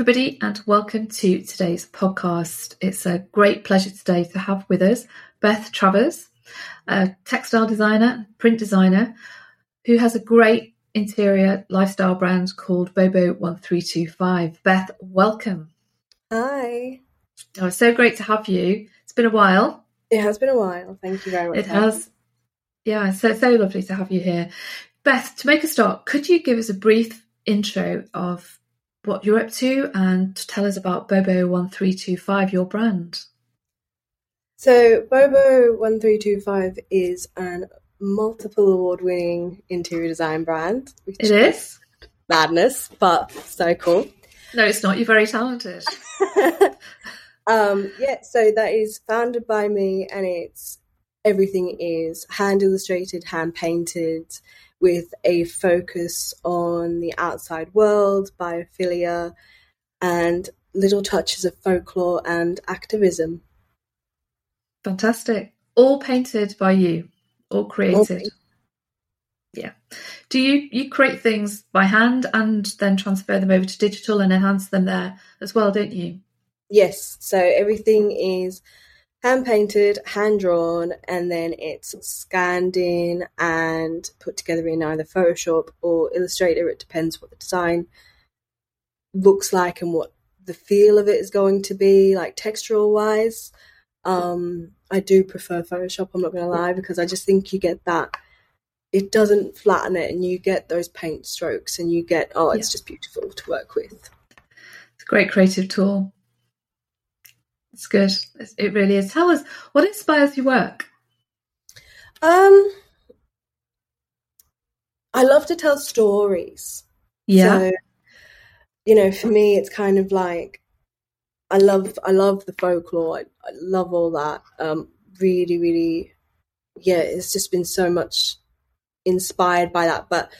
Everybody, and welcome to today's podcast. It's a great pleasure today to have with us Beth Travers, a textile designer, print designer, who has a great interior lifestyle brand called Bobo 1325. Beth, welcome. Hi. Oh, it's so great to have you. It's been a while. It has been a while. Thank you very much. It has. Yeah, so so lovely to have you here. Beth, to make a start, could you give us a brief intro of what you're up to and tell us about Bobo1325, your brand. So, Bobo1325 is an multiple award winning interior design brand. It is? Madness, but so cool. No, it's not. You're very talented. um, yeah, so that is founded by me, and it's everything is hand illustrated, hand painted with a focus on the outside world, biophilia, and little touches of folklore and activism. Fantastic. All painted by you, all created. yeah. Do you you create things by hand and then transfer them over to digital and enhance them there as well, don't you? Yes. So everything is hand painted, hand drawn, and then it's scanned in and put together in either Photoshop or Illustrator. It depends what the design looks like and what the feel of it is going to be, like textural wise. Um, I do prefer Photoshop, I'm not going to lie, because I just think you get that. It doesn't flatten it, and you get those paint strokes, and you get, oh, it's yeah. just beautiful to work with. It's a great creative tool. It's good. It really is. Tell us what inspires your work. Um, I love to tell stories. Yeah. So, you know, for me, it's kind of like I love I love the folklore. I, I love all that. Um, really, really, yeah. It's just been so much inspired by that. But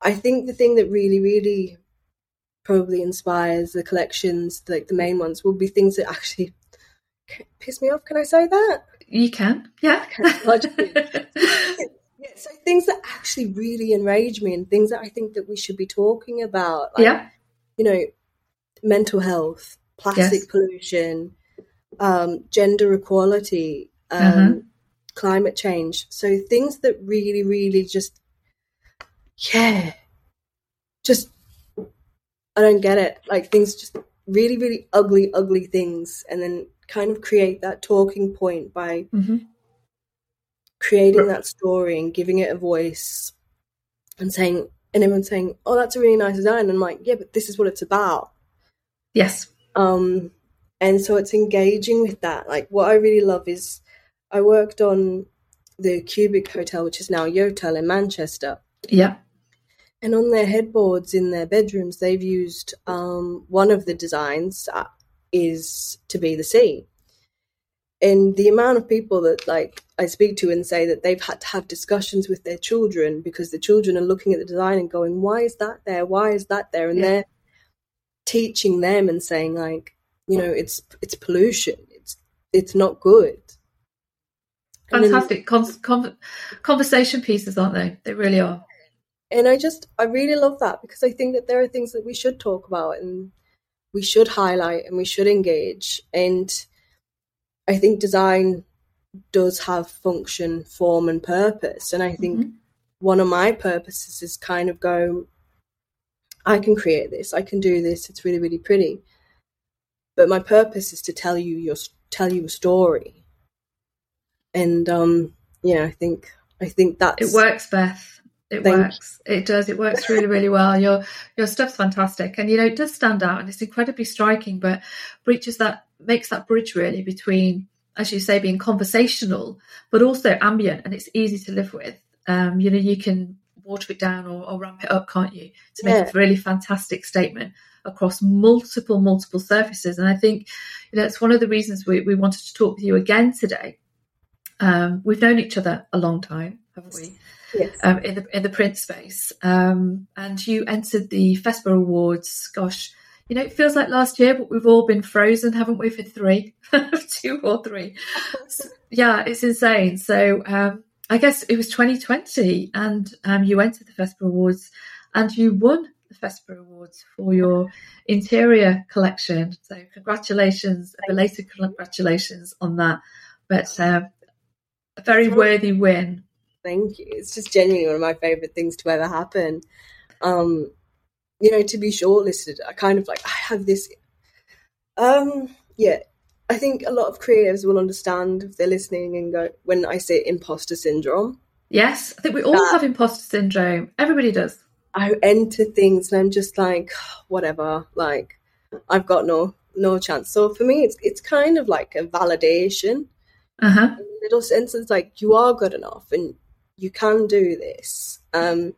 I think the thing that really, really probably inspires the collections, like the main ones, will be things that actually piss me off. Can I say that? You can, yeah. yeah. So things that actually really enrage me and things that I think that we should be talking about. Like, yeah. You know, mental health, plastic yes. pollution, um, gender equality, um, mm-hmm. climate change. So things that really, really just, yeah, just, I don't get it. Like things just really, really ugly, ugly things. And then kind of create that talking point by mm-hmm. creating that story and giving it a voice and saying and everyone saying, "Oh, that's a really nice design." And I'm like, "Yeah, but this is what it's about." Yes. Um, and so it's engaging with that. Like, what I really love is I worked on the Cubic Hotel, which is now Yotel in Manchester. Yeah. And on their headboards in their bedrooms, they've used um, one of the designs. Is to be the sea. And the amount of people that like I speak to and say that they've had to have discussions with their children because the children are looking at the design and going, "Why is that there? Why is that there?" And yeah. they're teaching them and saying like, you know, it's it's pollution. It's it's not good. Fantastic con- con- conversation pieces, aren't they? They really are. And I just I really love that because I think that there are things that we should talk about and we should highlight and we should engage. And I think design does have function, form, and purpose. And I think mm-hmm. one of my purposes is kind of go, I can create this, I can do this. It's really, really pretty. But my purpose is to tell you your tell you a story. And um, yeah, I think I think that it works, Beth. It Thank works. You. It does. It works really, really well. Your your stuff's fantastic, and you know it does stand out, and it's incredibly striking. But breaches that makes that bridge really between, as you say, being conversational, but also ambient, and it's easy to live with. Um, you know, you can water it down or, or ramp it up, can't you, to make yeah. a really fantastic statement across multiple, multiple surfaces. And I think you know it's one of the reasons we, we wanted to talk with you again today. Um, we've known each other a long time, haven't we? Yes. um, in the in the print space. Um, and you entered the FESPA Awards. Gosh, you know, it feels like last year, but we've all been frozen, haven't we, for three, two or three? So, yeah, it's insane. So um, I guess it was 2020, and um, you entered the FESPA Awards, and you won the FESPA Awards for your interior collection. So congratulations, belated congratulations on that. But uh, a very worthy win. Thank you. It's just genuinely one of my favourite things to ever happen. Um, you know, to be shortlisted, I kind of like I have this. Um, yeah, I think a lot of creatives will understand if they're listening and go when I say imposter syndrome. Yes, I think we all have imposter syndrome. Everybody does. I enter things and I'm just like, whatever. Like, I've got no no chance. So for me, it's it's kind of like a validation. Uh-huh. In a little sense, it's like you are good enough and you can do this. Um,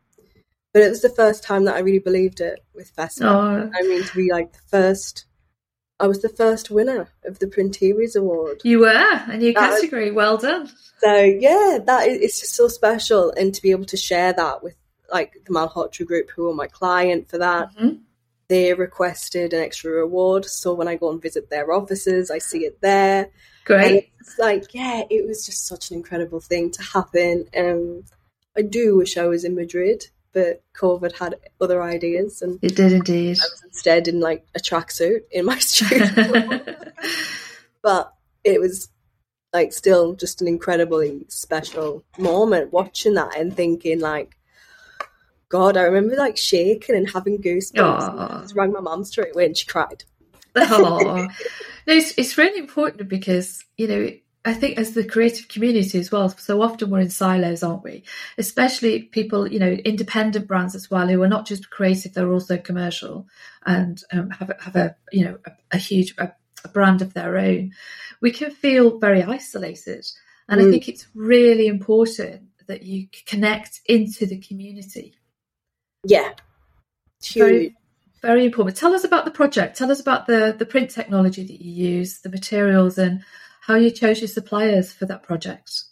but it was the first time that I really believed it with FESPA. Oh. I mean, to be like the first I was the first winner of the Printeriors Award. You were a new that category. Was, well done. So yeah, that is it's just so special, and to be able to share that with like the Malhotra Group, who are my client for that. Mm-hmm. They requested an extra reward, so when I go and visit their offices, I see it there. Great. it's like yeah, it was just such an incredible thing to happen. Um, I do wish I was in Madrid but COVID had other ideas, and it did indeed. I was instead in like a tracksuit in my studio, but it was like still just an incredibly special moment watching that and thinking like. God, I remember like shaking and having goosebumps. I just rang my mum straight away and she cried. no, it's, it's really important because you know I think as the creative community as well, so often we're in silos, aren't we? Especially people, you know, independent brands as well, who are not just creative, they're also commercial and um, have, a, have a, you know, a, a huge a, a, brand of their own. We can feel very isolated. And mm. I think it's really important that you connect into the community. Yeah. Huge. Very, very important. Tell us about the project. Tell us about the, the print technology that you use, the materials and how you chose your suppliers for that project?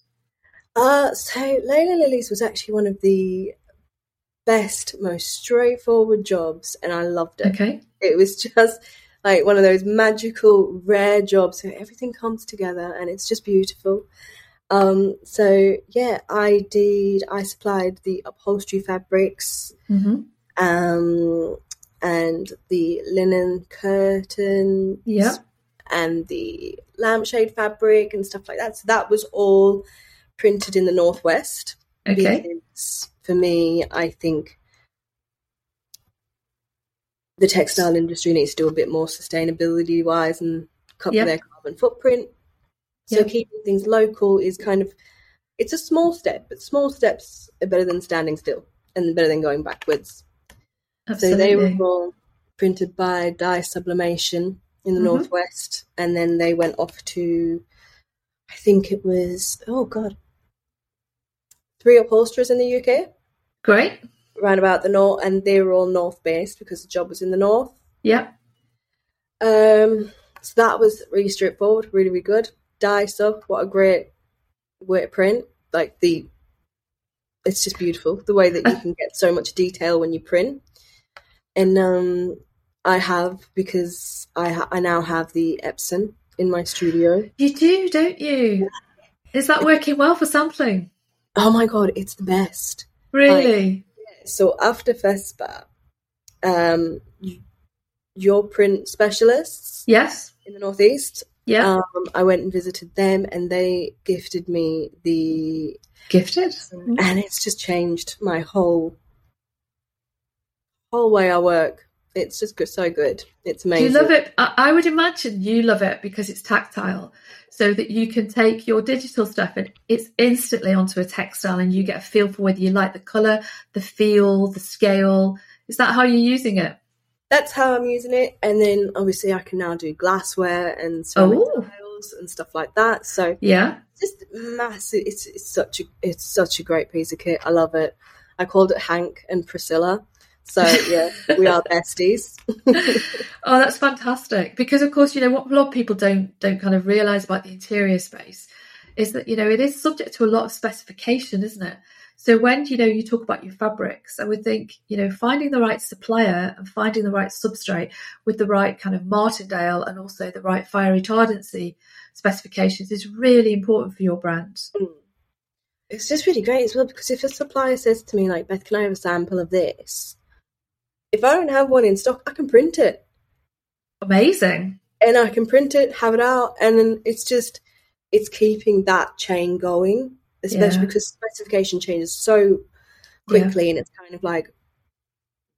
Uh, so Leila Lily's was actually one of the best, most straightforward jobs, and I loved it. Okay. It was just like one of those magical, rare jobs where everything comes together and it's just beautiful. Um, so yeah, I did. I supplied the upholstery fabrics, mm-hmm. um, and the linen curtains. Yeah and the lampshade fabric and stuff like that. So that was all printed in the Northwest. Okay. For me, I think the textile industry needs to do a bit more sustainability wise and cut yep. their carbon footprint. So yep. keeping things local is kind of it's a small step, but small steps are better than standing still and better than going backwards. Absolutely. So they were all printed by dye sublimation in the mm-hmm. northwest, and then they went off to, I think it was oh god, three upholsterers in the UK. Great. Around about the north, and they were all north based because the job was in the north. Yeah. Um. So that was really straightforward, really, really good. Dye stuff. What a great way to print. Like the, it's just beautiful the way that you can get so much detail when you print. And um, I have because I ha- I now have the Epson in my studio. You do, don't you? Is that working well for sampling? Oh my god, it's the best. Really? Like, so after FESPA, um, your print specialists, yes, in the northeast, yeah, um, I went and visited them, and they gifted me the gifted, and it's just changed my whole whole way I work it's just so good. It's amazing. You love it. I would imagine you love it because it's tactile, so that you can take your digital stuff and it's instantly onto a textile, and you get a feel for whether you like the color, the feel, the scale. Is that how you're using it? That's how I'm using it, and then obviously I can now do glassware and ceramic oh. tiles and stuff like that. So yeah, just massive. It's, it's such a it's such a great piece of kit. I love it. I called it Hank and Priscilla so yeah, we are besties. oh, that's fantastic. Because of course, you know what a lot of people don't don't kind of realise about the interior space is that you know it is subject to a lot of specification, isn't it? So when you know you talk about your fabrics, I would think you know finding the right supplier and finding the right substrate with the right kind of Martindale and also the right fire retardancy specifications is really important for your brand. Mm. It's just really great as well because if a supplier says to me like, "Beth, can I have a sample of this?" if I don't have one in stock, I can print it. Amazing. And I can print it, have it out, and then it's just it's keeping that chain going, especially yeah. because specification changes so quickly, yeah. and it's kind of like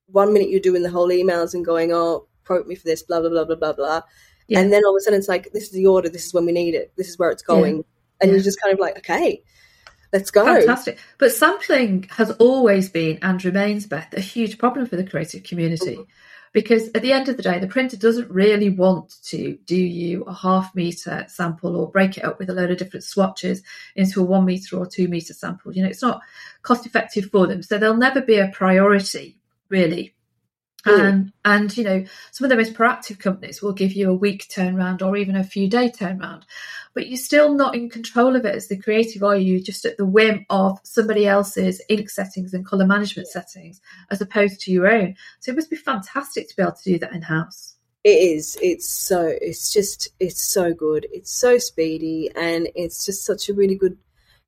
one minute you're doing the whole emails and going, "Oh, quote me for this," blah blah blah blah blah blah, yeah. and then all of a sudden it's like, "This is the order. This is when we need it. This is where it's going," and you're just kind of like, "Okay." Let's go. Fantastic. But sampling has always been and remains, Beth, a huge problem for the creative community. Mm-hmm because at the end of the day, the printer doesn't really want to do you a half meter sample or break it up with a load of different swatches into a one meter or two meter sample. You know, it's not cost effective for them. So they'll never be a priority, really. Mm. And and you know, some of the most proactive companies will give you a week turnaround or even a few day turnaround but you're still not in control of it as the creative, are you? Just at the whim of somebody else's ink settings and color management settings as opposed to your own. So it must be fantastic to be able to do that in house. It is. It's so. It's just. It's so good. It's so speedy, and it's just such a really good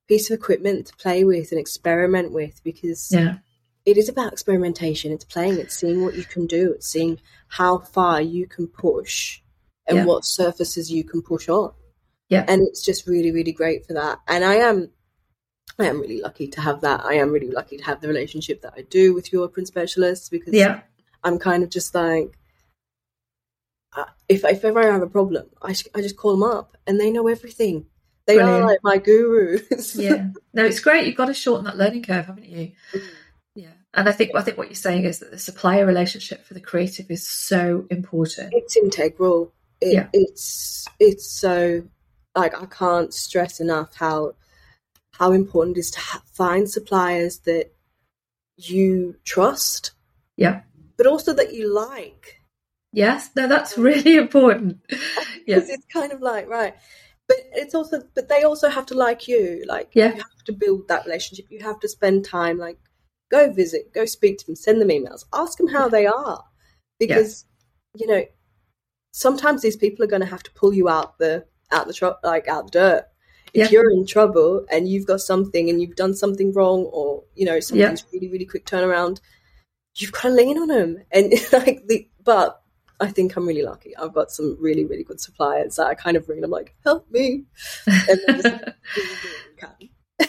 piece of equipment to play with and experiment with because yeah. It is about experimentation. It's playing. It's seeing what you can do. It's seeing how far you can push and yeah. what surfaces you can push on. Yeah. And it's just really, really great for that. And I am I am really lucky to have that. I am really lucky to have the relationship that I do with your print specialists because yeah. I'm kind of just like, uh, if, if ever I have a problem, I, sh- I just call them up and they know everything. They Brilliant. are like my gurus. yeah. No, it's great. You've got to shorten that learning curve, haven't you? Mm. And I think I think what you're saying is that the supplier relationship for the creative is so important. It's integral. It, yeah. It's it's so like I can't stress enough how how important it is to ha- find suppliers that you trust. Yeah. But also that you like. Yes, no, that's really important. Yes, it's kind of like right, but it's also, but they also have to like you. Like, yeah. you have to build that relationship. You have to spend time. Like, go visit, go speak to them, send them emails, ask them how they are, because you know sometimes these people are going to have to pull you out the out the tr- like out the dirt. If you're in trouble and you've got something and you've done something wrong, or you know something's really really quick turnaround, you've got to lean on them. And like the but I think I'm really lucky. I've got some really really good suppliers that I kind of ring. I'm like, help me.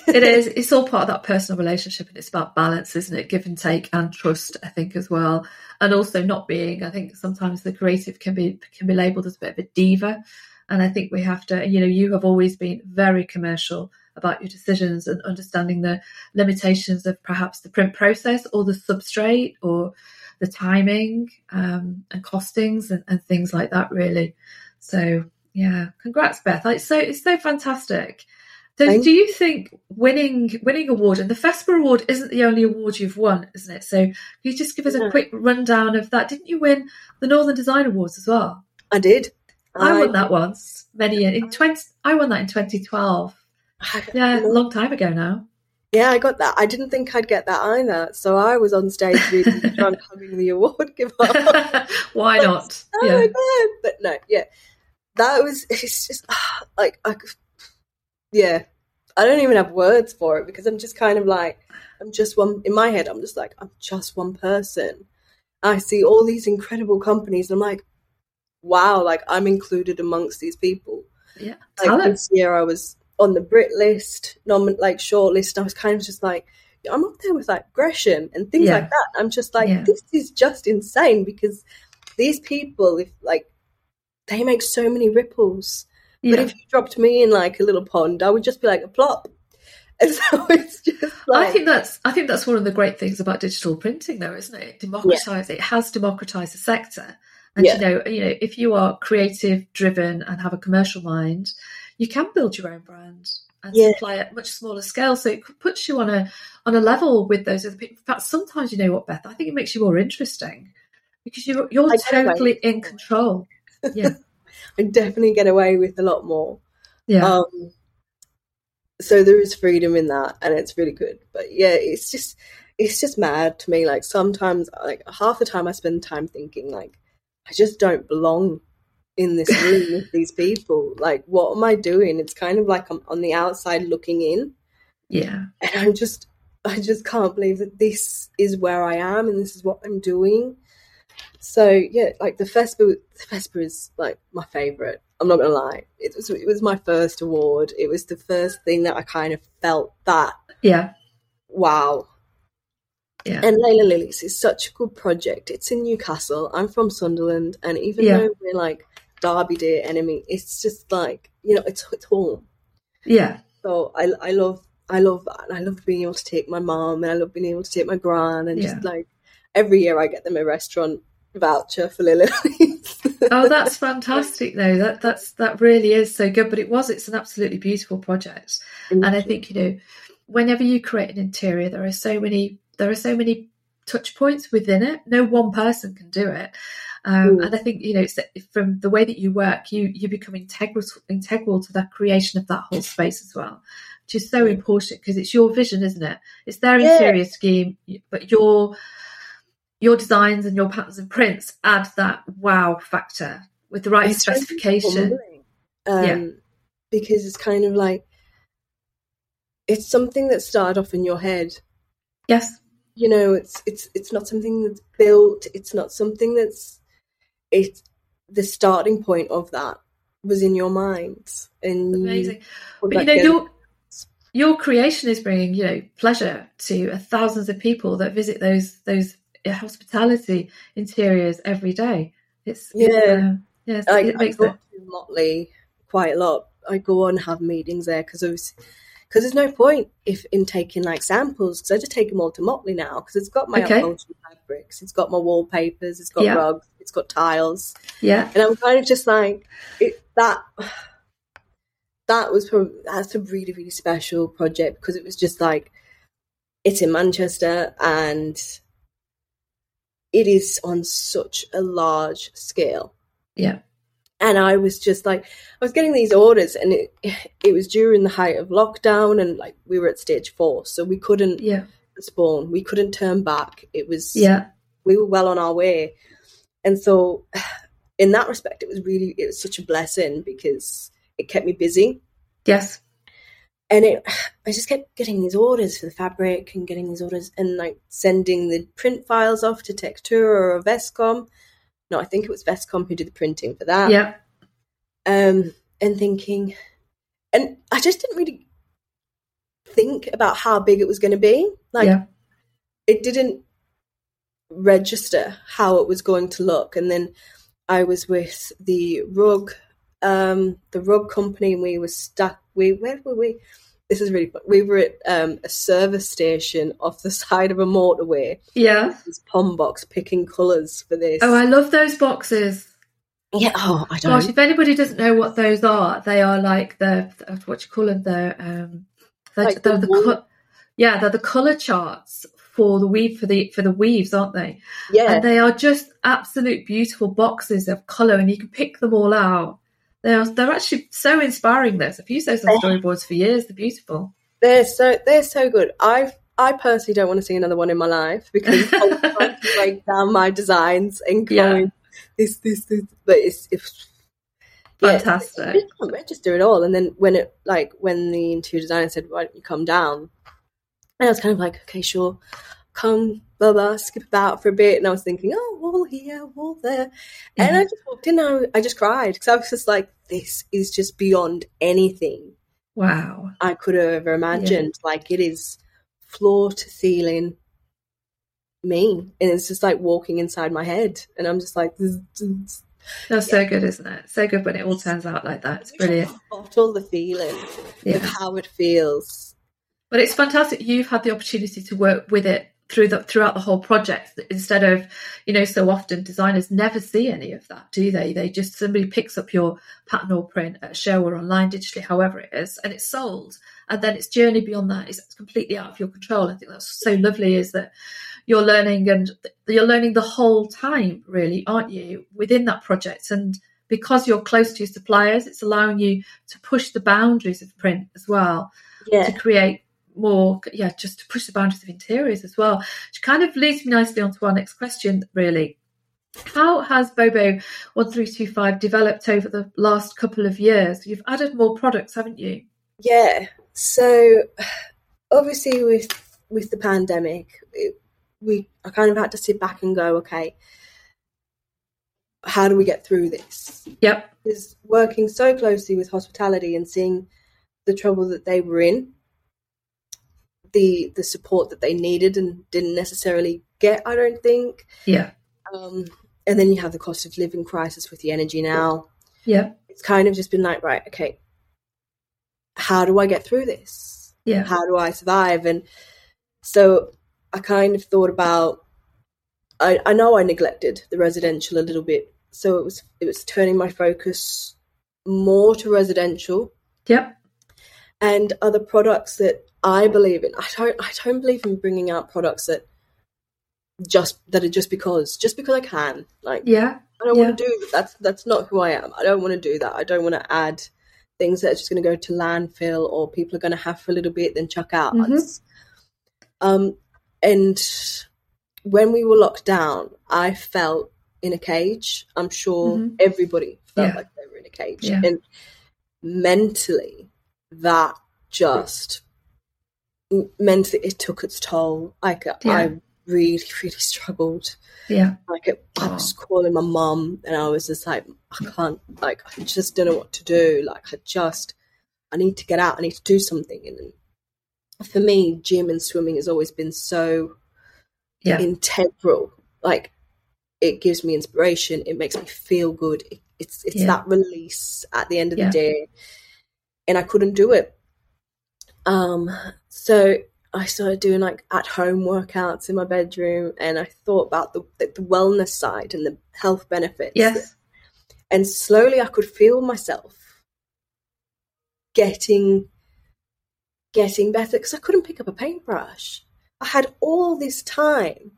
it is. It's all part of that personal relationship, and it's about balance, isn't it? Give and take, and trust. I think as well, and also not being. I think sometimes the creative can be can be labelled as a bit of a diva, and I think we have to, you know, you have always been very commercial about your decisions and understanding the limitations of perhaps the print process or the substrate or the timing um, and costings and, and, things like that, really. So, yeah, congrats, Beth. It's so it's so fantastic. So, do you think winning winning award and the FESPA award isn't the only award you've won, isn't it? So, can you just give us a quick rundown of that? Didn't you win the Northern Design Awards as well? I did. I, won that once many years in twenty. I won that in twenty twelve. Yeah, a long time ago now. Yeah, I got that. I didn't think I'd get that either. So I was on stage really to having the award giver. Why not? Oh yeah. my god! But no, yeah, that was. It's just like I, yeah, I don't even have words for it because I'm just kind of like I'm just one in my head. I'm just like I'm just one person. I see all these incredible companies. And I'm like, wow, like I'm included amongst these people. Yeah. Like this year I was on the Brit list, nom- like short list. and I was kind of just like, I'm up there with like Gresham and things yeah. like that. I'm just like, yeah. this is just insane because these people, if like, they make so many ripples. Yeah. But if you dropped me in like a little pond, I would just be like a plop. And so it's just like... I think that's I think that's one of the great things about digital printing, though, isn't it? Democratize it has democratized the sector, and yeah. you know, you know, if you are creative, driven, and have a commercial mind, you can build your own brand and yeah. supply at much smaller scale. So it puts you on a on a level with those other people. In fact, sometimes you know what, Beth, I think it makes you more interesting because you're you're totally in control. Yeah, I definitely get away with a lot more. Yeah. Um, so there is freedom in that, and it's really good. But yeah, it's just it's just mad to me. Like sometimes, like half the time, I spend time thinking like I just don't belong in this room with these people. Like, what am I doing? It's kind of like I'm on the outside looking in. Yeah. And I'm just, I just can't believe that this is where I am and this is what I'm doing. So yeah, like the FESPA, the FESPA is like my favorite. I'm not gonna lie. It was it was my first award. It was the first thing that I kind of felt that yeah, wow. Yeah. And Leila Lily's is such a good project. It's in Newcastle. I'm from Sunderland, and even Yeah. though we're like Derby dear enemy, it's just like you know, it's it's home. yeah, So I I love I love that. And I love being able to take my mom, and I love being able to take my gran, and just like every year I get them a restaurant voucher for Lily. oh, that's fantastic though. That that's that really is so good. But it was it's an absolutely beautiful project, and I think you know, whenever you create an interior, there are so many there are so many touch points within it. No one person can do it. Um, Mm. and I think you know it's from the way that you work, you you become integral integral to the creation of that whole space as well, which is so important because it's your vision, isn't it? It's their Yeah. interior scheme, but your your designs and your patterns and prints add that wow factor with the right It's specification. Um, Yeah. Because it's kind of like it's something that started off in your head. Yes, You know, it's it's it's not something that's built. It's not something that's it's the starting point of that was in your mind and amazing. But you know your your creation is bringing you know pleasure to uh, thousands of people that visit those those hospitality interiors every day. It's it's, Yeah. um, yes, I, it I makes go it. to Motley quite a lot. I go and have meetings there because because there's no point if in taking like samples because I just take them all to Motley now because it's got my Okay. upholstery fabrics, it's got my wallpapers, it's got Yeah. rugs, it's got tiles, Yeah, and I'm kind of just like it, that. That was prob- that's a really really special project because it was just like it's in Manchester and it is on such a large scale. Yeah, and I was just like, I was getting these orders, and it it was during the height of lockdown, and like we were at stage four, so we couldn't yeah, spawn, we couldn't turn back. It was yeah, we were well on our way, and so in that respect, it was really it was such a blessing because it kept me busy, yes, and it I just kept getting these orders for the fabric and getting these orders and like sending the print files off to Textura or Vescom. No, I think it was Vescom who did the printing for that. yeah, um, and thinking, and I just didn't really think about how big it was going to be. Like, yeah, it didn't register how it was going to look. And then I was with the rug, um, the rug company, and we were stuck. We where were we? This is really fun. We were at um, a service station off the side of a motorway. yeah. This pom box picking colours for this. Oh, I love those boxes. yeah. Oh, I don't. Gosh, if anybody doesn't know what those are, they are like the what you call them the um, they're, Like they're the the, co- yeah they're the color charts for the weave for the for the weaves, aren't they? yeah. And they are just absolute beautiful boxes of color, and you can pick them all out. They're they're actually so inspiring. Those I've used those on storyboards for years. They're beautiful. They're so they're so good. I I personally don't want to see another one in my life because I'm trying to break down my designs and Yeah. going this this this. But it's it's yeah, Fantastic. You can't register it all. And then when it like when the interior designer said, "Why don't you come down?" And I was kind of like, "Okay, sure." Come, blah blah, skip about for a bit, and I was thinking, "Oh, wall here, wall there," and I mm-hmm. just walked in. and I I just cried because I was just like, "This is just beyond anything Wow. I could have ever imagined. Like it is floor to ceiling me. And it's just like walking inside my head. And I'm just like, zzz, zzz. That's so good, isn't it? So good when it all turns out like that. It's brilliant. bottle the feeling Yeah. of how it feels. But it's fantastic. You've had the opportunity to work with it through the throughout the whole project instead of you know so often designers never see any of that do they? They just somebody picks up your pattern or print at a show or online digitally however it is and it's sold. And then its journey beyond that. Is completely out of your control. I think that's so lovely is that you're learning and you're learning the whole time really aren't you within that project? And because you're close to your suppliers it's allowing you to push the boundaries of print as well Yeah. to create more, yeah, just to push the boundaries of interiors as well. Which kind of leads me nicely on to our next question, really. How has Bobo 1325 developed over the last couple of years? You've added more products, haven't you? Yeah. So obviously with with the pandemic, it, we I kind of had to sit back and go, okay, how do we get through this? Yep. Is working so closely with hospitality and seeing the trouble that they were in, the the support that they needed and didn't necessarily get. I don't think. Yeah. Um, and then you have the cost of living crisis with the energy now. Yeah. It's kind of just been like, right, okay, how do I get through this? Yeah. How do I survive? And so I kind of thought about I, I know I neglected the residential a little bit. So it was it was turning my focus more to residential. Yep. And other products that I believe in. I don't I don't believe in bringing out products that just that are just because just because I can. Like yeah. I don't yeah. want to do that's that's not who I am. I don't want to do that. I don't want to add things that are just going to go to landfill or people are going to have for a little bit then chuck out. Mm-hmm. Um, and when we were locked down, I felt in a cage. I'm sure Mhm. everybody felt Yeah. like they were in a cage, Yeah. and mentally, that just mentally it took its toll. Like Yeah. I really, really struggled. Yeah. Like it, I was oh. calling my mum, and I was just like, I can't, like, I just don't know what to do. Like, I just, I need to get out. I need to do something. And for me, gym and swimming has always been so Yeah. integral. Like, it gives me inspiration. It makes me feel good. It, it's it's Yeah. that release at the end of Yeah. the day, and I couldn't do it. Um, so I started doing like at home workouts in my bedroom, and I thought about the the, wellness side and the health benefits. Yes. and slowly I could feel myself getting getting better because I couldn't pick up a paintbrush. I had all this time,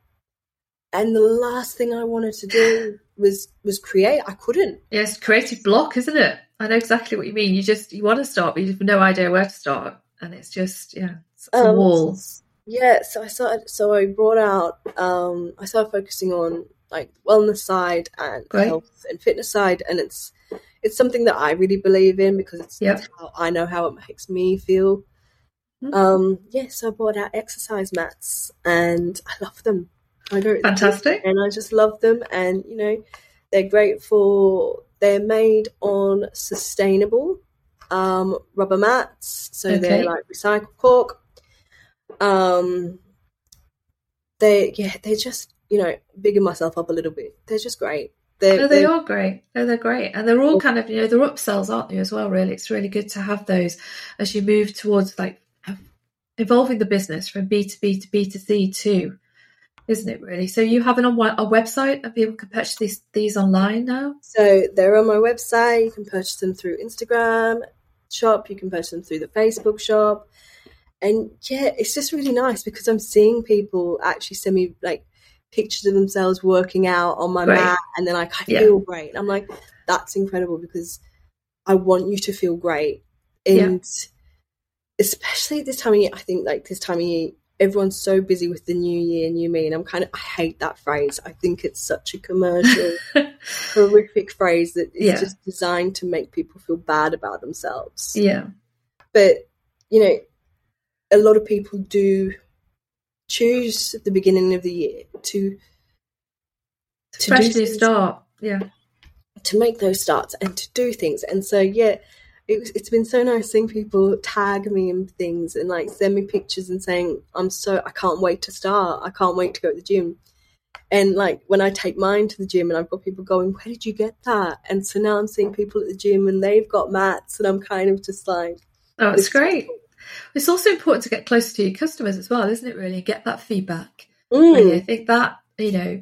and the last thing I wanted to do was was create. I couldn't. Yes. Creative block, isn't it? I know exactly what you mean. You just you want to start, but you have no idea where to start, and it's just yeah, it's Um, wall. Yeah, so I started. So I brought out. Um, I started focusing on like wellness side and Great. health and fitness side, and it's it's something that I really believe in because it's, Yep. it's how I know how it makes me feel. Mhm. Um, yeah, so I bought out exercise mats, and I love them. I go to the gym Fantastic. and I just love them, and you know, they're great for. They're made on sustainable um, rubber mats, so Okay. they're like recycled cork. Um, they yeah, they're just you know bigging myself up a little bit. They're just great. They're, No, they they're- are great. No, they're great, and they're all kind of you know they're upsells, aren't they? As well, really, it's really good to have those as you move towards like evolving the business from B to B to B to C too, isn't it? Really. So you have an a website, and people can purchase these these online now. So they're on my website. You can purchase them through Instagram shop. You can purchase them through the Facebook shop. And yeah, it's just really nice because I'm seeing people actually send me like pictures of themselves working out on my Great. mat, and then like I Yeah. feel great. And I'm like, that's incredible because I want you to feel great, and especially this time of year. I think like this time of year, everyone's so busy with the new year, new me, and I'm kind of I hate that phrase. I think it's such a commercial horrific phrase that is Yeah. just designed to make people feel bad about themselves. yeah. But, you know, a lot of people do choose at the beginning of the year to to Fresh do new things- start. Yeah. to make those starts and to do things. And so, yeah, it, was- it's been so nice seeing people tag me and things and like send me pictures and saying, I'm so, I can't wait to start. I can't wait to go to the gym. And like when I take mine to the gym and I've got people going, Where did you get that? And so now I'm seeing people at the gym and they've got mats and I'm kind of just like, Oh, it's It's- great. It's also important to get closer to your customers as well, isn't it? Really, get that feedback. mm, Really, I think that you know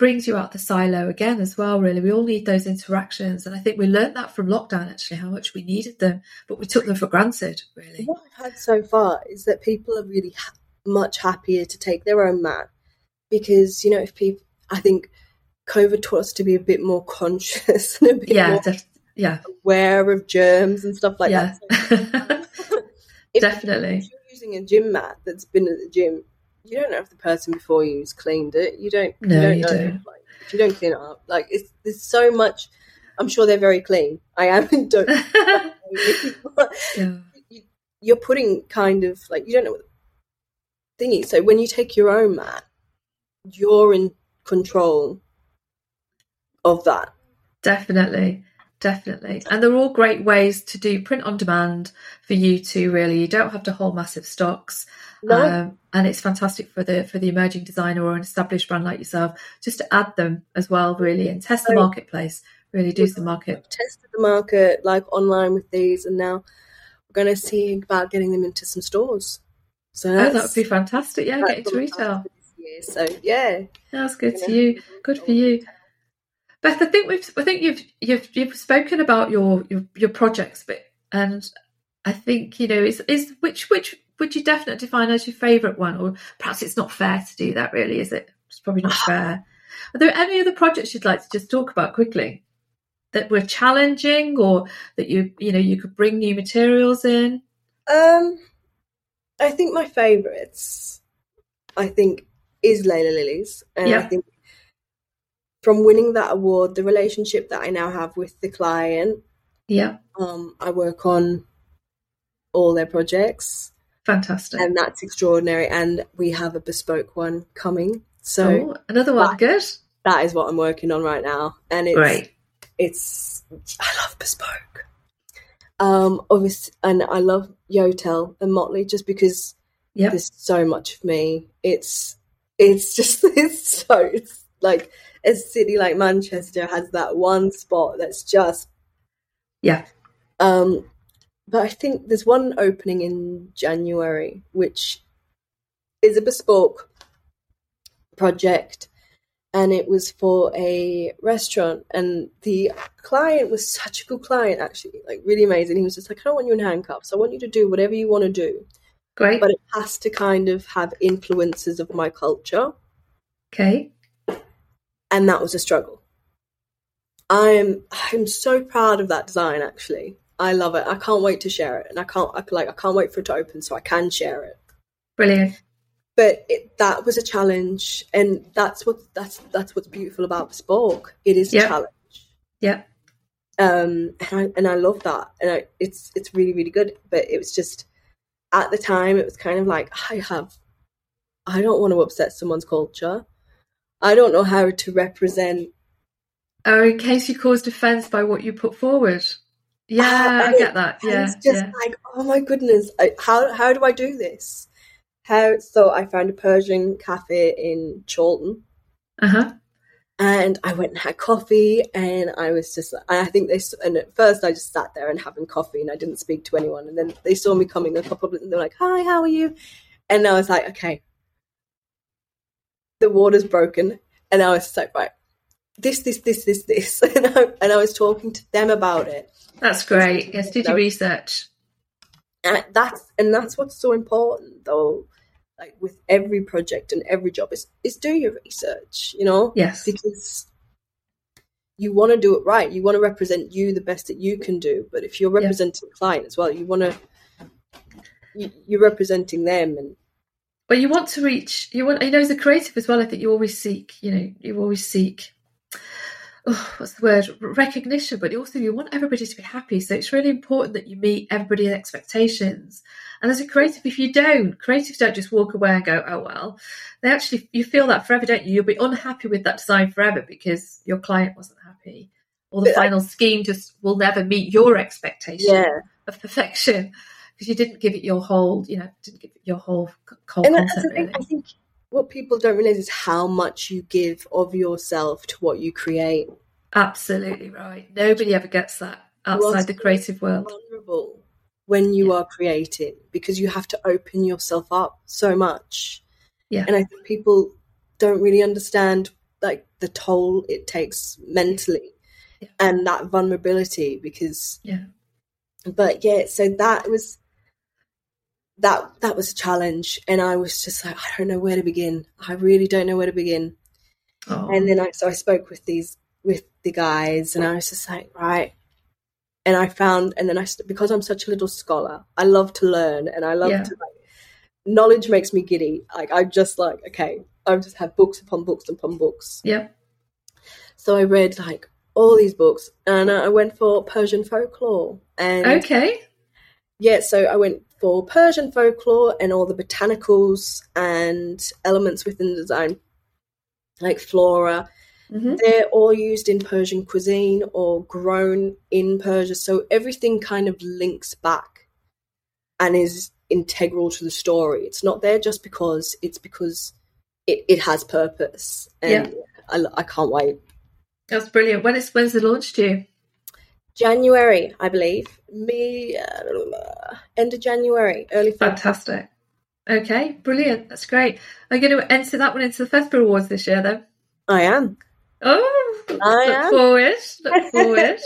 brings you out the silo again as well. Really, we all need those interactions, and I think we learnt that from lockdown actually how much we needed them, but we took them for granted. Really, what I've had so far is that people are really ha- much happier to take their own mat because, you know, if people, I think COVID taught us to be a bit more conscious and a bit yeah, more def- yeah, aware of germs and stuff like yeah, that. So, Definitely. If you're using a gym mat that's been at the gym, you don't know if the person before you's cleaned it. You don't. No, you don't you know. don't. Like, if you don't clean it up, like it's there's so much. I'm sure they're very clean. I am. Don't. yeah, you- you're putting kind of like you don't know what the thing is. So when you take your own mat, you're in control of that. Definitely. Definitely. And they're all great ways to do print on demand for you to really, you don't have to hold massive stocks. No. Um, and it's fantastic for the for the emerging designer or an established brand like yourself just to add them as well really and test the marketplace really do the market. tested the market like online with these and now we're going to see about getting them into some stores. So oh, that would be fantastic. Yeah get into retail. so yeah. That's good to you. good for you Beth, I think we've I think you've you've you've spoken about your your, your projects bit, and I think you know is is which which would you definitely define as your favourite one, or perhaps it's not fair to do that, really, is it? It's probably not fair. Are there any other projects you'd like to just talk about quickly that were challenging, or that you you know you could bring new materials in? Um, I think my favourites, I think, is Leila Lily's, and yeah. I think from winning that award, the relationship that I now have with the client. Yeah. Um, I work on all their projects. Fantastic. And that's extraordinary. And we have a bespoke one coming. So oh, another one, that, good. That is what I'm working on right now. And it's Great. it's I love bespoke. Um obviously and I love Yotel and Motley just because yep. there's so much of me. It's it's just it's so it's like a city like Manchester has that one spot that's just yeah. Um but I think there's one opening in January, which is a bespoke project, and it was for a restaurant. And the client was such a good client, actually, like really amazing. He was just like, I don't want you in handcuffs. I want you to do whatever you want to do. Great. But it has to kind of have influences of my culture. Okay. And that was a struggle. I'm I'm so proud of that design actually. I love it. I can't wait to share it, and I can't I, like I can't wait for it to open so I can share it. Brilliant. But it, that was a challenge, and that's what that's that's what's beautiful about bespoke. It is yep. a challenge. Yeah. Um, and I and I love that, and I, it's it's really really good. But it was just at the time, it was kind of like I have, I don't want to upset someone's culture. I don't know how to represent. Oh, in case you caused offence by what you put forward. Yeah, I, I get that. Yeah, it's just yeah. like, oh my goodness, I, how how do I do this? How so? I found a Persian cafe in Chorlton. Uh huh. And I went and had coffee, and I was just, I think they, and at first I just sat there and having coffee, and I didn't speak to anyone. And then they saw me coming a couple of, and they're like, "Hi, how are you?" And I was like, "Okay, the water's broken," and I was like, "Right, this, this, this, this, this," and I, and I was talking to them about it, that's great. Yes, did your research. And that's and that's what's so important though. Like with every project and every job is is do your research, you know? Yes. Because you want to do it right. You want to represent you the best that you can do. But if you're representing yeah. the client as well, you want to you're representing them and but you want to reach you want you know as a creative as well i think you always seek you know you always seek oh, what's the word? Recognition but also you want everybody to be happy. So it's really important that you meet everybody's expectations. And as a creative if you don't creatives don't just walk away and go oh well. They actually you feel that forever don't you? You'll be unhappy with that design forever because your client wasn't happy. Or the but uh final I, scheme just will never meet your expectation yeah. of perfection because you didn't give it your whole you know didn't give it your whole whole and concept, I, think, really. I think what people don't realize is how much you give of yourself to what you create. Absolutely right. Nobody ever gets that outside the creative world. Vulnerable when you yeah. are creating because you have to open yourself up so much. Yeah. And I think people don't really understand like the toll it takes mentally yeah. and that vulnerability because yeah. But yeah, so that was that that was a challenge. And i was just like i don't know where to begin. I really don't know where to begin. Oh. and then i so i spoke with these with the guys and i was just like right. And i found and then i because i'm such a little scholar i love to learn and i love yeah. to like knowledge makes me giddy. Like i'm just like okay i've just have books upon books upon books. Yeah. So i read like all these books and i went for persian folklore and okay. Yeah so i went for Persian folklore and all the botanicals and elements within the design, like flora Mm-hmm. They're all used in Persian cuisine or grown in Persia. So everything kind of links back and is integral to the story. It's not there just because, it's because it, it has purpose. And yeah. I, I can't wait. That's brilliant. When is when's the launch due? January, I believe. Me uh, end of January, early. February. Fantastic. Okay, brilliant. That's great. Are you going to enter that one into the FESPA Awards this year, then? I am. Oh, I look am. forward. Look forward.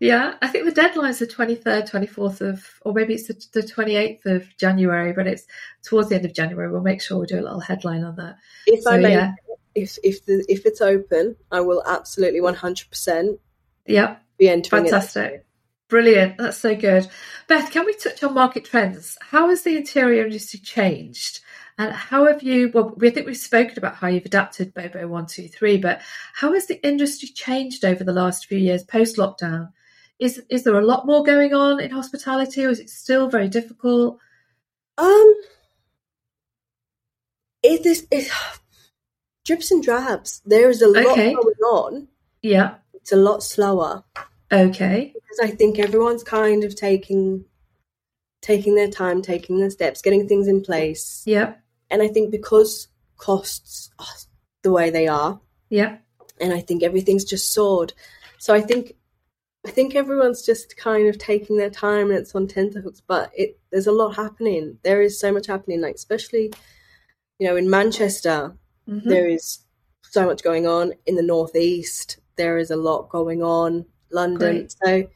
yeah, I think the deadline's the 23rd, 24th of, or maybe it's the, the 28th of January, but it's towards the end of January. We'll make sure we do a little headline on that. If so, I may, yeah. if if the, if it's open, I will absolutely 100%. Yeah. Be entering. Fantastic. Brilliant. That's so good. Beth, can we touch on market trends? How has the interior industry changed? And how have you, well, we think we've spoken about how you've adapted Bobo 123, but how has the industry changed over the last few years post lockdown? Is, is there a lot more going on in hospitality or is it still very difficult? Um, it is, it, drips and drabs. There is a lot okay. going on. Yeah. It's a lot slower. Okay. Because I think everyone's kind of taking taking their time, taking their steps, getting things in place. Yeah. And I think because costs are the way they are. Yeah. And I think everything's just soared. So I think I think everyone's just kind of taking their time and it's on tenterhooks, but it there's a lot happening. There is so much happening, like especially, you know, in Manchester, mm-hmm. there is so much going on. In the northeast, there is a lot going on. London. Great. So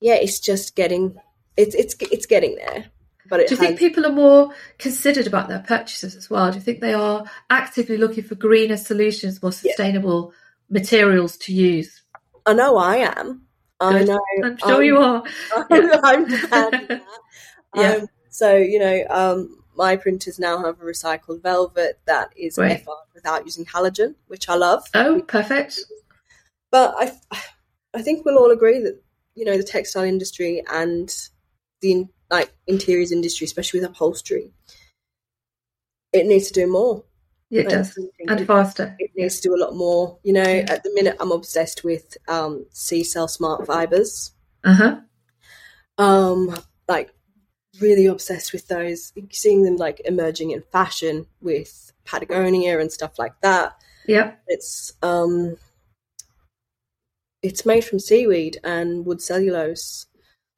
yeah, it's just getting it's it's it's getting there. But do you has... think people are more considered about their purchases as well? Do you think they are actively looking for greener solutions, more sustainable yeah. materials to use? I know I am. I know. I'm sure I'm, you are. I'm, I'm yeah. Um, so you know, um, my printers now have a recycled velvet that is right. without using halogen, which I love. Oh, perfect. But I, I think we'll all agree that you know the textile industry and the like interiors industry, especially with upholstery, it needs to do more. it does, and faster. It needs to do a lot more. You know, yeah. at the minute, I'm obsessed with um, SeaCell smart fibers. Uh huh. Um, like really obsessed with those. Seeing them like emerging in fashion with Patagonia and stuff like that. Yeah, it's um, it's made from seaweed and wood cellulose.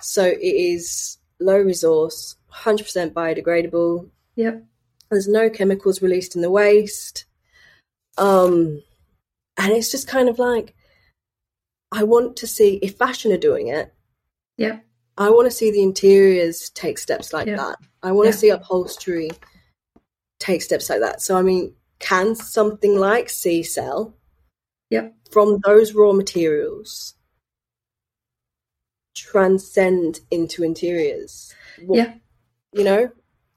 So it is low resource, 100% biodegradable. Yep. There's no chemicals released in the waste. Um, and it's just kind of like, I want to see if fashion are doing it. Yeah. I want to see the interiors take steps like yep. that. I want to see upholstery take steps like that. So, I mean, can something like SeaCell Yep. From those raw materials transcend into interiors. What, yeah. You know?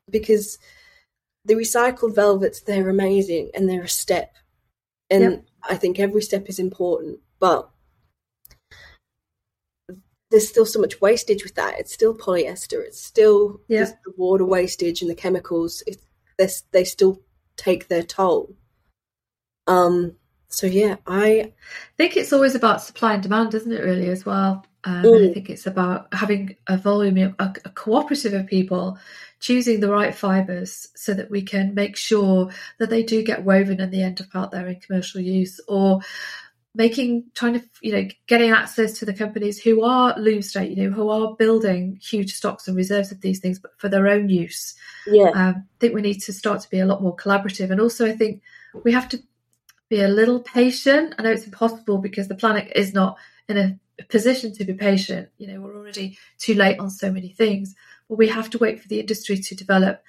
Because the recycled velvets, they're amazing and they're a step. And yep. I think every step is important, but there's still so much wastage with that. It's still polyester. It's still yeah. the water wastage and the chemicals. It, they still take their toll. Um, so yeah, I think it's always about supply and demand, isn't it? Really, as well. Um, mm. I think it's about having a volume, a, a cooperative of people choosing the right fibres so that we can make sure that they do get woven and they end up out there in commercial use or making trying to you know getting access to the companies who are loom state you know who are building huge stocks and reserves of these things but for their own use. Yeah. Um, i think we need to start to be a lot more collaborative. And also i think we have to be a little patient. I know it's impossible because the planet is not in a position to be patient. You know, we're already too late on so many things, but we have to wait for the industry to develop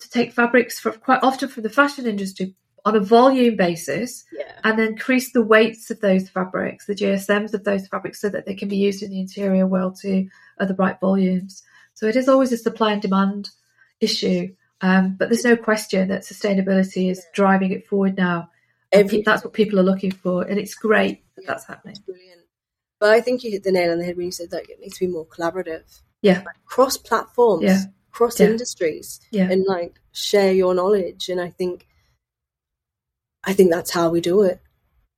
to take fabrics for quite often from the fashion industry on a volume basis yeah. and increase the weights of those fabrics, the GSMs of those fabrics, so that they can be used in the interior world to at the right volumes. So it is always a supply and demand issue. Um, but there's no question that sustainability is driving it forward now Every, that's what people are looking for, and it's great that that's happening. brilliant. But I think you hit the nail on the head when you said that it needs to be more collaborative. Yeah, like cross platforms, yeah. cross yeah. industries, yeah. and like share your knowledge. And I think, I think that's how we do it.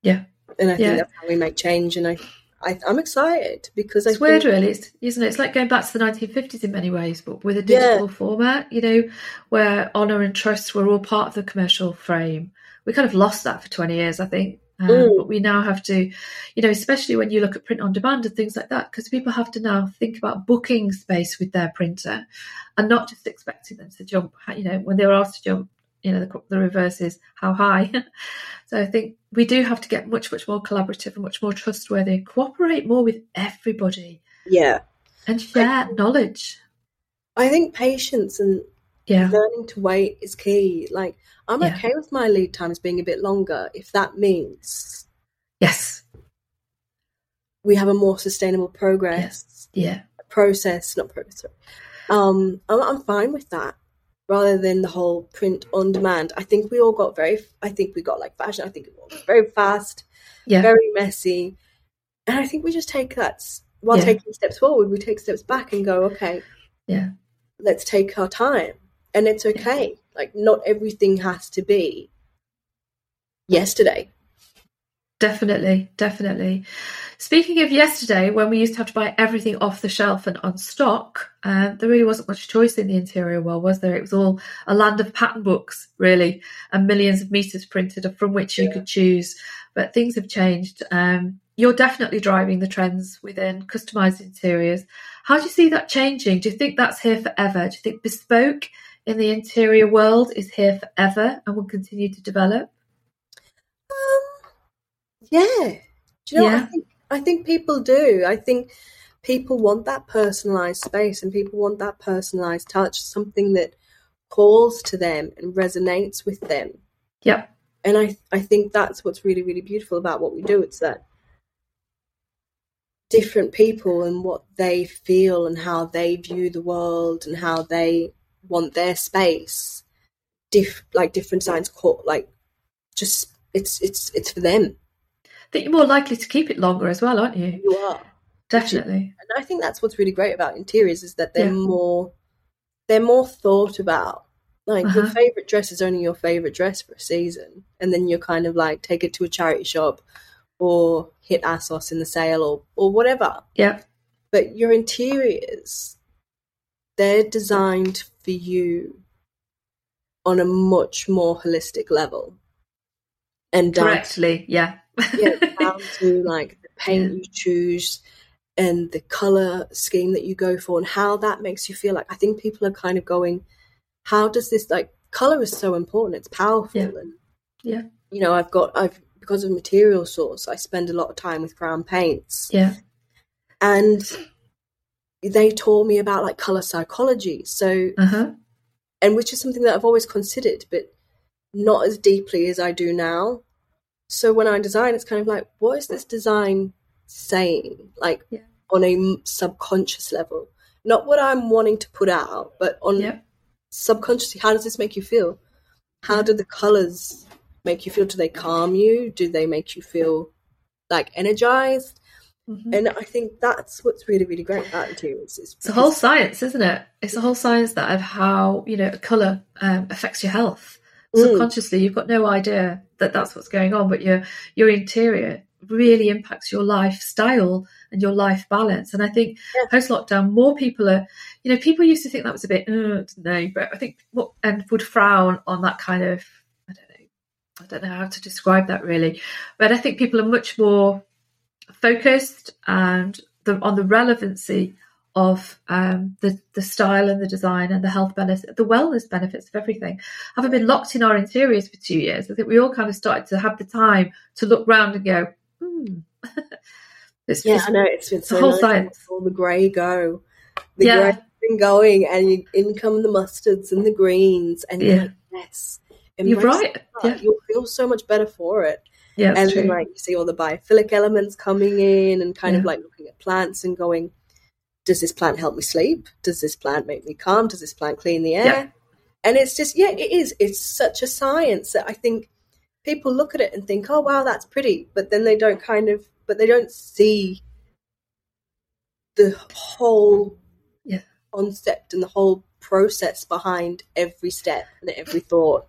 Yeah. And I think Yeah. that's how we make change. And I, I I'm excited because It's I weird, think, really, it's, isn't it? It's like going back to the 1950s in many ways, but with a digital format, you know, where honour and trust were all part of the commercial frame. We kind of lost that for 20 years, I think. Um, Mm. But we now have to, you know, especially when you look at print on demand and things like that, because people have to now think about booking space with their printer and not just expecting them to jump, you know, when they were asked to jump, you know, the, the reverse is how high. so I think we do have to get much, much more collaborative and much more trustworthy and cooperate more with everybody yeah, and share knowledge. I think patience and Yeah, learning to wait is key. Like I'm Yeah. okay with my lead times being a bit longer if that means yes, we have a more sustainable progress yeah, process, not progress. Sorry. Um, I'm, I'm fine with that. Rather than the whole print on demand, I think we all got very. I think we got like fashion. I think it was very fast, yeah, very messy, and I think we just take that while Yeah. taking steps forward. We take steps back and go, okay, yeah, let's take our time, and it's okay. Like not everything has to be yesterday. Definitely, definitely. Speaking of yesterday, when we used to have to buy everything off the shelf and on stock, um, there really wasn't much choice in the interior world, was there? It was all a land of pattern books, really, and millions of meters printed from which you Yeah. could choose. But things have changed. Um, you're definitely driving the trends within customized interiors. How do you see that changing? Do you think that's here forever? Do you think bespoke in the interior world is here forever and will continue to develop? Yeah. Do you know? What? Yeah. I think I think people do. I think people want that personalized space, and people want that personalized touch, something that calls to them and resonates with them. Yep. And I I think that's what's really really beautiful about what we do. It's that different people and what they feel and how they view the world and how they want their space. Diff like different signs call like just it's it's it's for them. Think you're more likely to keep it longer as well, aren't you? You are. Definitely. And I think that's what's really great about interiors is that they're Yeah. more they're more thought about. Like your Uh-huh. favorite dress is only your favorite dress for a season, and then you're kind of like take it to a charity shop or hit ASOS in the sale or or whatever. Yeah. But your interiors, they're designed for you on a much more holistic level, and down Correctly. Yeah. Yeah, down to like the paint you choose and the color scheme that you go for and how that makes you feel. Like I think people are kind of going, how does this like color is so important? It's powerful Yeah. and Yeah. you know I've got I've because of material source I spend a lot of time with Crown Paints yeah. and they taught me about like color psychology. So Uh huh. and which is something that I've always considered, but not as deeply as I do now. So when I design, it's kind of like, what is this design saying? Like Yeah. on a subconscious level, not what I'm wanting to put out, but on Yep. subconsciously, how does this make you feel? How do the colors make you feel? Do they calm you? Do they make you feel like energized? Mhm. And I think that's what's really, really great about interiors. Is It's a whole science, isn't it? It's a whole science that of how you know a color um, affects your health. Mm. Subconsciously, you've got no idea that that's what's going on, but your your interior really impacts your lifestyle and your life balance. And I think Yeah. post lockdown, more people are, you know, people used to think that was a bit, uh, no, but I think what and would frown on that kind of, I don't know, I don't know how to describe that really, but I think people are much more focused and the, on the relevancy of um, the the style and the design and the health benefits, the wellness benefits of everything. Having been locked in our interiors for two years, I think we all kind of started to have the time to look round and go, hmm. it's, Yeah, it's- I know it's been so whole nice science. all the grey go. The Yeah. grey's been going, and you, in come the mustards and the greens, and you're Yeah. like, yes, you're right. Yeah, You'll feel so much better for it. yeah, and it's then like you see all the biophilic elements coming in, and kind of like looking at plants and going, does this plant help me sleep? Does this plant make me calm? Does this plant clean the air? Yeah. And it's just yeah, it is. It's such a science that I think people look at it and think, oh wow, that's pretty, but then they don't kind of, but they don't see the whole Yeah. concept and the whole process behind every step and every thought.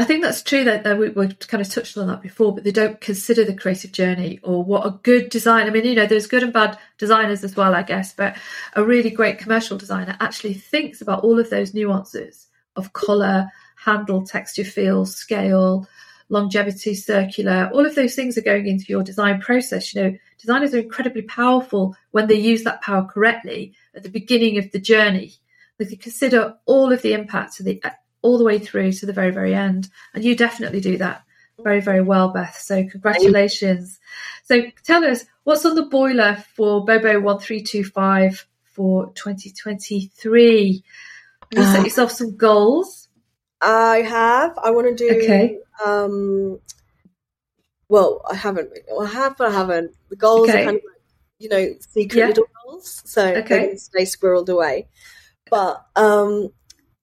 I think that's true that, we, we kind of touched on that before, but they don't consider the creative journey or what a good design. I mean, you know, there's good and bad designers as well, I guess, but a really great commercial designer actually thinks about all of those nuances of color, handle, texture, feel, scale, longevity, circular, all of those things are going into your design process. You know, designers are incredibly powerful when they use that power correctly at the beginning of the journey. They consider all of the impacts of the all the way through to the very, very end. And you definitely do that very, very well, Beth. So congratulations. So tell us what's on the boiler for Bobo 1325 for 2023? Have you set uh, yourself some goals? I have. I want to do. Okay. Um, well, I haven't. Well, I have, but I haven't. The goals okay. are kind of like, you know, secret yeah. little goals, so okay. they stay squirreled away. But um,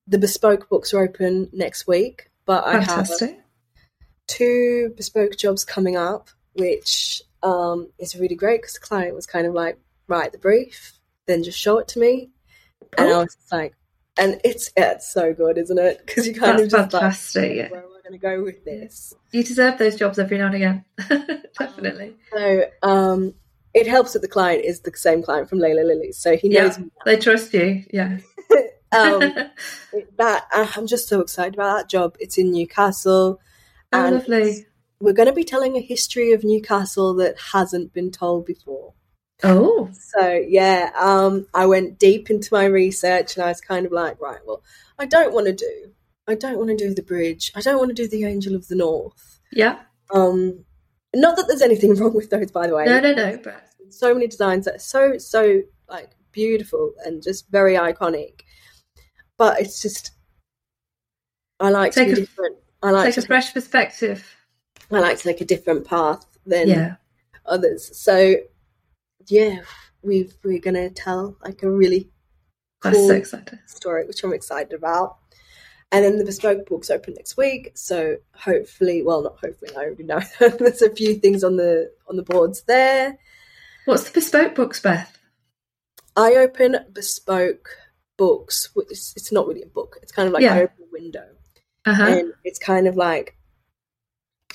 the bespoke books are open next week, but Fantastic. I have two bespoke jobs coming up, which um, is really great because the client was kind of like, write the brief, then just show it to me. And oh. I was like, and it's it's so good, isn't it? Because you kind That's of just fantastic. like, where am I going to go with this? You deserve those jobs every now and again, definitely. so um, it helps that the client is the same client from Leila Lily, so he knows. Yeah, they trust you. Yeah. Um, that I'm just so excited about that job. It's in Newcastle. Oh, and lovely. We're going to be telling a history of Newcastle that hasn't been told before. Oh. So, yeah, um, I went deep into my research and I was kind of like, right, well, I don't want to do, I don't want to do the bridge. I don't want to do the Angel of the North. Yeah. Um, not that there's anything wrong with those, by the way. No, no, no. But so many designs that are so, so like beautiful and just very iconic but it's just I like take to be a, different. I like take a fresh perspective. I like to take a different path than yeah. others. So yeah, we we're gonna tell like a really cool so story, which I'm excited about. And then the bespoke books open next week, so hopefully, well, not hopefully, I already know there's a few things on the on the boards there. What's the bespoke books, Beth? I open bespoke books. It's, it's not really a book. It's kind of like yeah. open window, uh-huh. and it's kind of like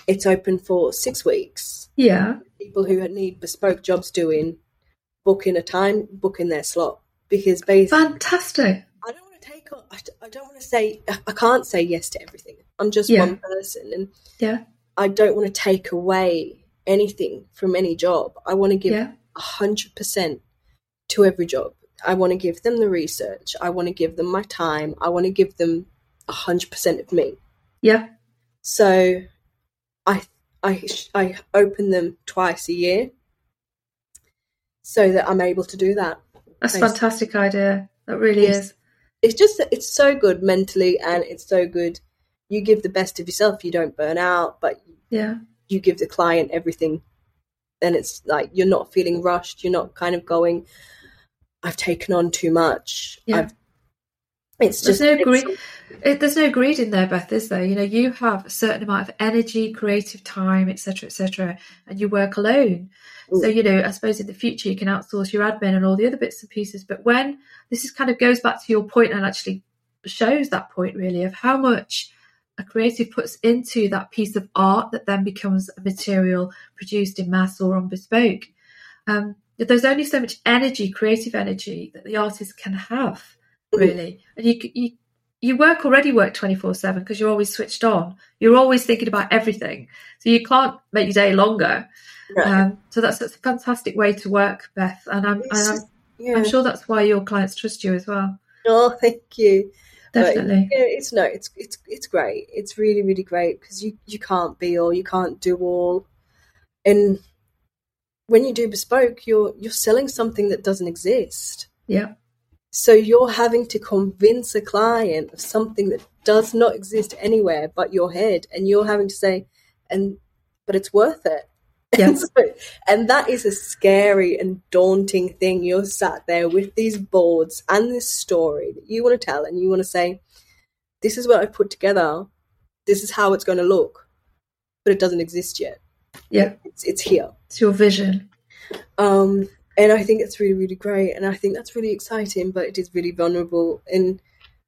it's open for six weeks. Yeah, people who need bespoke jobs doing, book in a time, book in their slot because basically, fantastic. I don't want to take. I don't want to say. I can't say yes to everything. I'm just yeah. one person, and yeah, I don't want to take away anything from any job. I want to give a hundred percent to every job I want to give them the research. I want to give them my time. I want to give them a hundred percent of me. Yeah. So, I I I open them twice a year, so that I'm able to do that. That's a fantastic idea. That really it's, is. It's just that it's so good mentally, and it's so good. You give the best of yourself. You don't burn out, but yeah, you give the client everything. And it's like you're not feeling rushed. You're not kind of going, I've taken on too much. Yeah. I've, it's just there's no greed. It, there's no greed in there, Beth, is there? You know, you have a certain amount of energy, creative time, etc., etc., and you work alone. Mm. So, you know, I suppose in the future you can outsource your admin and all the other bits and pieces. But when this is kind of goes back to your point and actually shows that point really of how much a creative puts into that piece of art that then becomes a material produced in mass or on bespoke. Um, there's only so much energy, creative energy, that the artist can have, really. And you you you work already work 24 7 because you're always switched on. You're always thinking about everything. So you can't make your day longer. Right. um, so that's, that's a fantastic way to work beth and i'm, and I'm, yeah. I'm, sure that's why your clients trust you as well. Oh thank you. Definitely. but, yeah, it's no it's it's it's great. It's really really great because you you can't be all you can't do all. And when you do bespoke, you're you're selling something that doesn't exist. Yeah. So you're having to convince a client of something that does not exist anywhere but your head, and you're having to say, and but it's worth it. Yeah. so, and that is a scary and daunting thing. You're sat there with these boards and this story that you want to tell, and you want to say, "This is what I've put together. This is how it's going to look," but it doesn't exist yet. Yeah, it's, it's here. It's your vision. Um, and I think it's really, really great. And I think that's really exciting, but it is really vulnerable. And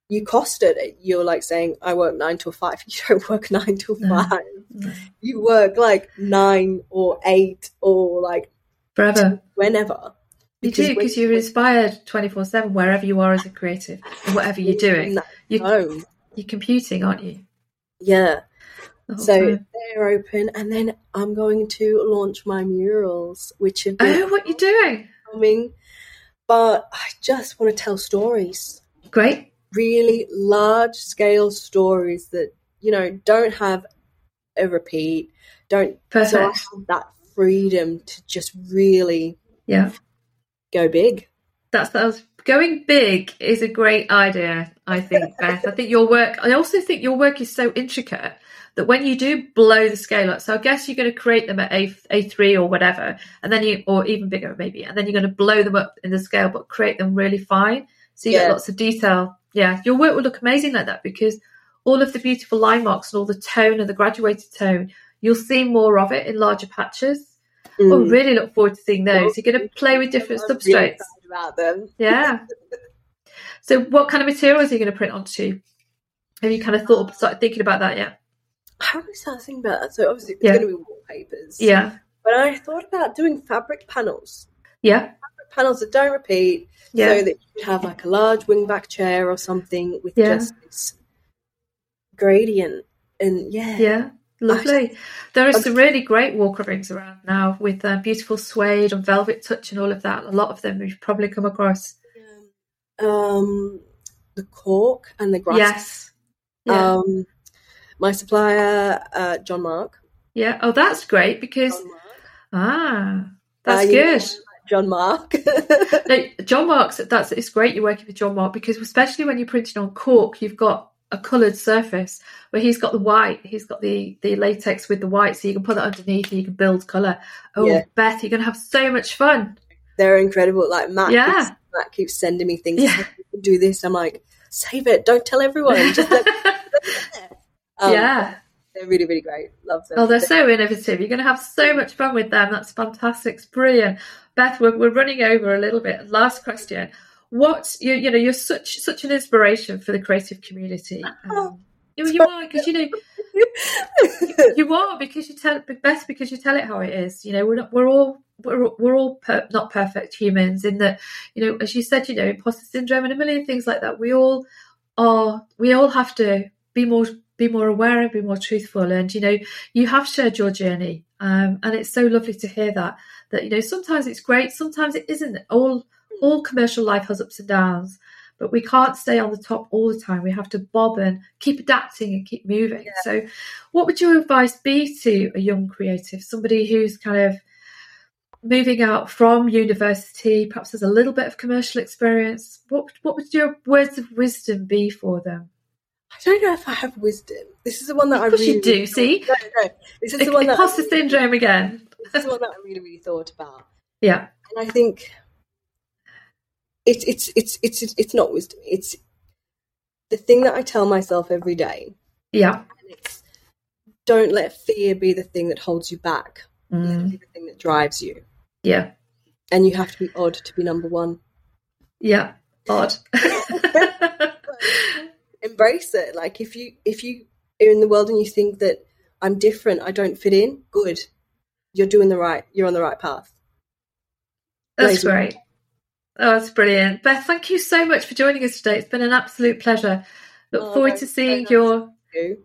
you costed it. You're like saying, I work nine till five. You don't work nine till no, five. No. You work like nine or eight or like forever, whenever. You do because you're inspired twenty four seven wherever you are as a creative, whatever you're doing. No. You're computing, aren't you? Yeah. Oh, so time. they're open, and then I'm going to launch my murals, which have been oh, what you doing? Coming, but I just want to tell stories. Great. Really large scale stories that you know don't have a repeat don't, don't have that freedom to just really yeah. go big. That's that going big is a great idea i think beth. I think your work i also think your work is so intricate that when you do blow the scale up so i guess you're going to create them at a a3 or whatever and then you or even bigger maybe and then you're going to blow them up in the scale but create them really fine so you yeah. get lots of detail yeah, your work will look amazing like that because all of the beautiful line marks and all the tone and the graduated tone, you'll see more of it in larger patches. Mm. I'll really look forward to seeing those. You're going to play with different substrates. About them. yeah. So, what kind of materials are you going to print onto? Have you kind of thought, started thinking about that yet? I haven't started thinking about that. So, obviously, it's yeah. going to be wallpapers. Yeah. But I thought about doing fabric panels. Yeah. Fabric panels that don't repeat yeah. so that you have like a large wingback chair or something with yeah. just this gradient. And yeah, yeah, lovely. there are some really great wall coverings around now with uh, beautiful suede and velvet touch and all of that. A lot of them you've probably come across. Um, the cork and the grass. Yes. Yeah. Um, my supplier, uh, John Mark. Yeah. Oh, that's great because ah, that's uh, good. John Mark. no, John Mark's that's it's great you're working with John Mark because especially when you're printing on cork, you've got a coloured surface where he's got the white, he's got the the latex with the white, so you can put that underneath and you can build colour. Oh, yeah. Beth, you're gonna have so much fun. They're incredible. Like Matt, yeah. keeps, Matt keeps sending me things. Yeah. Do this. I'm like, save it. Don't tell everyone. Just let, um, yeah. They're really, really great. Love them. Oh, they're so innovative. You're going to have so much fun with them. That's fantastic. It's brilliant. Beth, we're, we're running over a little bit. Last question. What you you know you're such such an inspiration for the creative community. Um, you, you are because you know you, are because you tell best because you tell it how it is. You know we're not, we're all we're we're all per, not perfect humans in that you know as you said you know imposter syndrome and a million things like that. We all are we all have to be more be more aware and be more truthful. And you know you have shared your journey, um, and it's so lovely to hear that that you know sometimes it's great sometimes it isn't. All all commercial life has ups and downs but we can't stay on the top all the time. We have to bob and keep adapting and keep moving. Yeah. so what would your advice be to a young creative somebody who's kind of moving out from university perhaps has a little bit of commercial experience? What what would your words of wisdom be for them I don't know if I have wisdom. This is the one that I really you do. See, no, no. This is the one that imposter syndrome again. That's one that I really, really thought about. Yeah, and I think it's it's it's it's it's not wisdom. It's the thing that I tell myself every day. Yeah, and it's don't let fear be the thing that holds you back. Mm. Let it be the thing that drives you. Yeah, and you have to be odd to be number one. Yeah, odd. Embrace it. Like if you if you are in the world and you think that I'm different, I don't fit in, good. You're doing the right you're on the right path. That's great. Oh that's brilliant. Beth thank you so much for joining us today. It's been an absolute pleasure. Look oh, forward to seeing your you.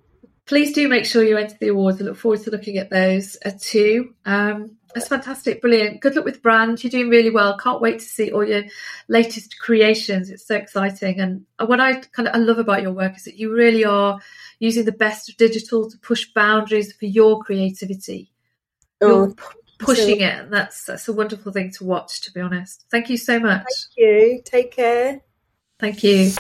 please do make sure you enter the awards. I look forward to looking at those uh, too um, that's fantastic brilliant good luck with brand you're doing really well can't wait to see all your latest creations it's so exciting and what i kind of i love about your work is that you really are using the best of digital to push boundaries for your creativity you're oh, pushing so, it. That's that's a wonderful thing to watch. To be honest, thank you so much. Thank you. Take care. Thank you.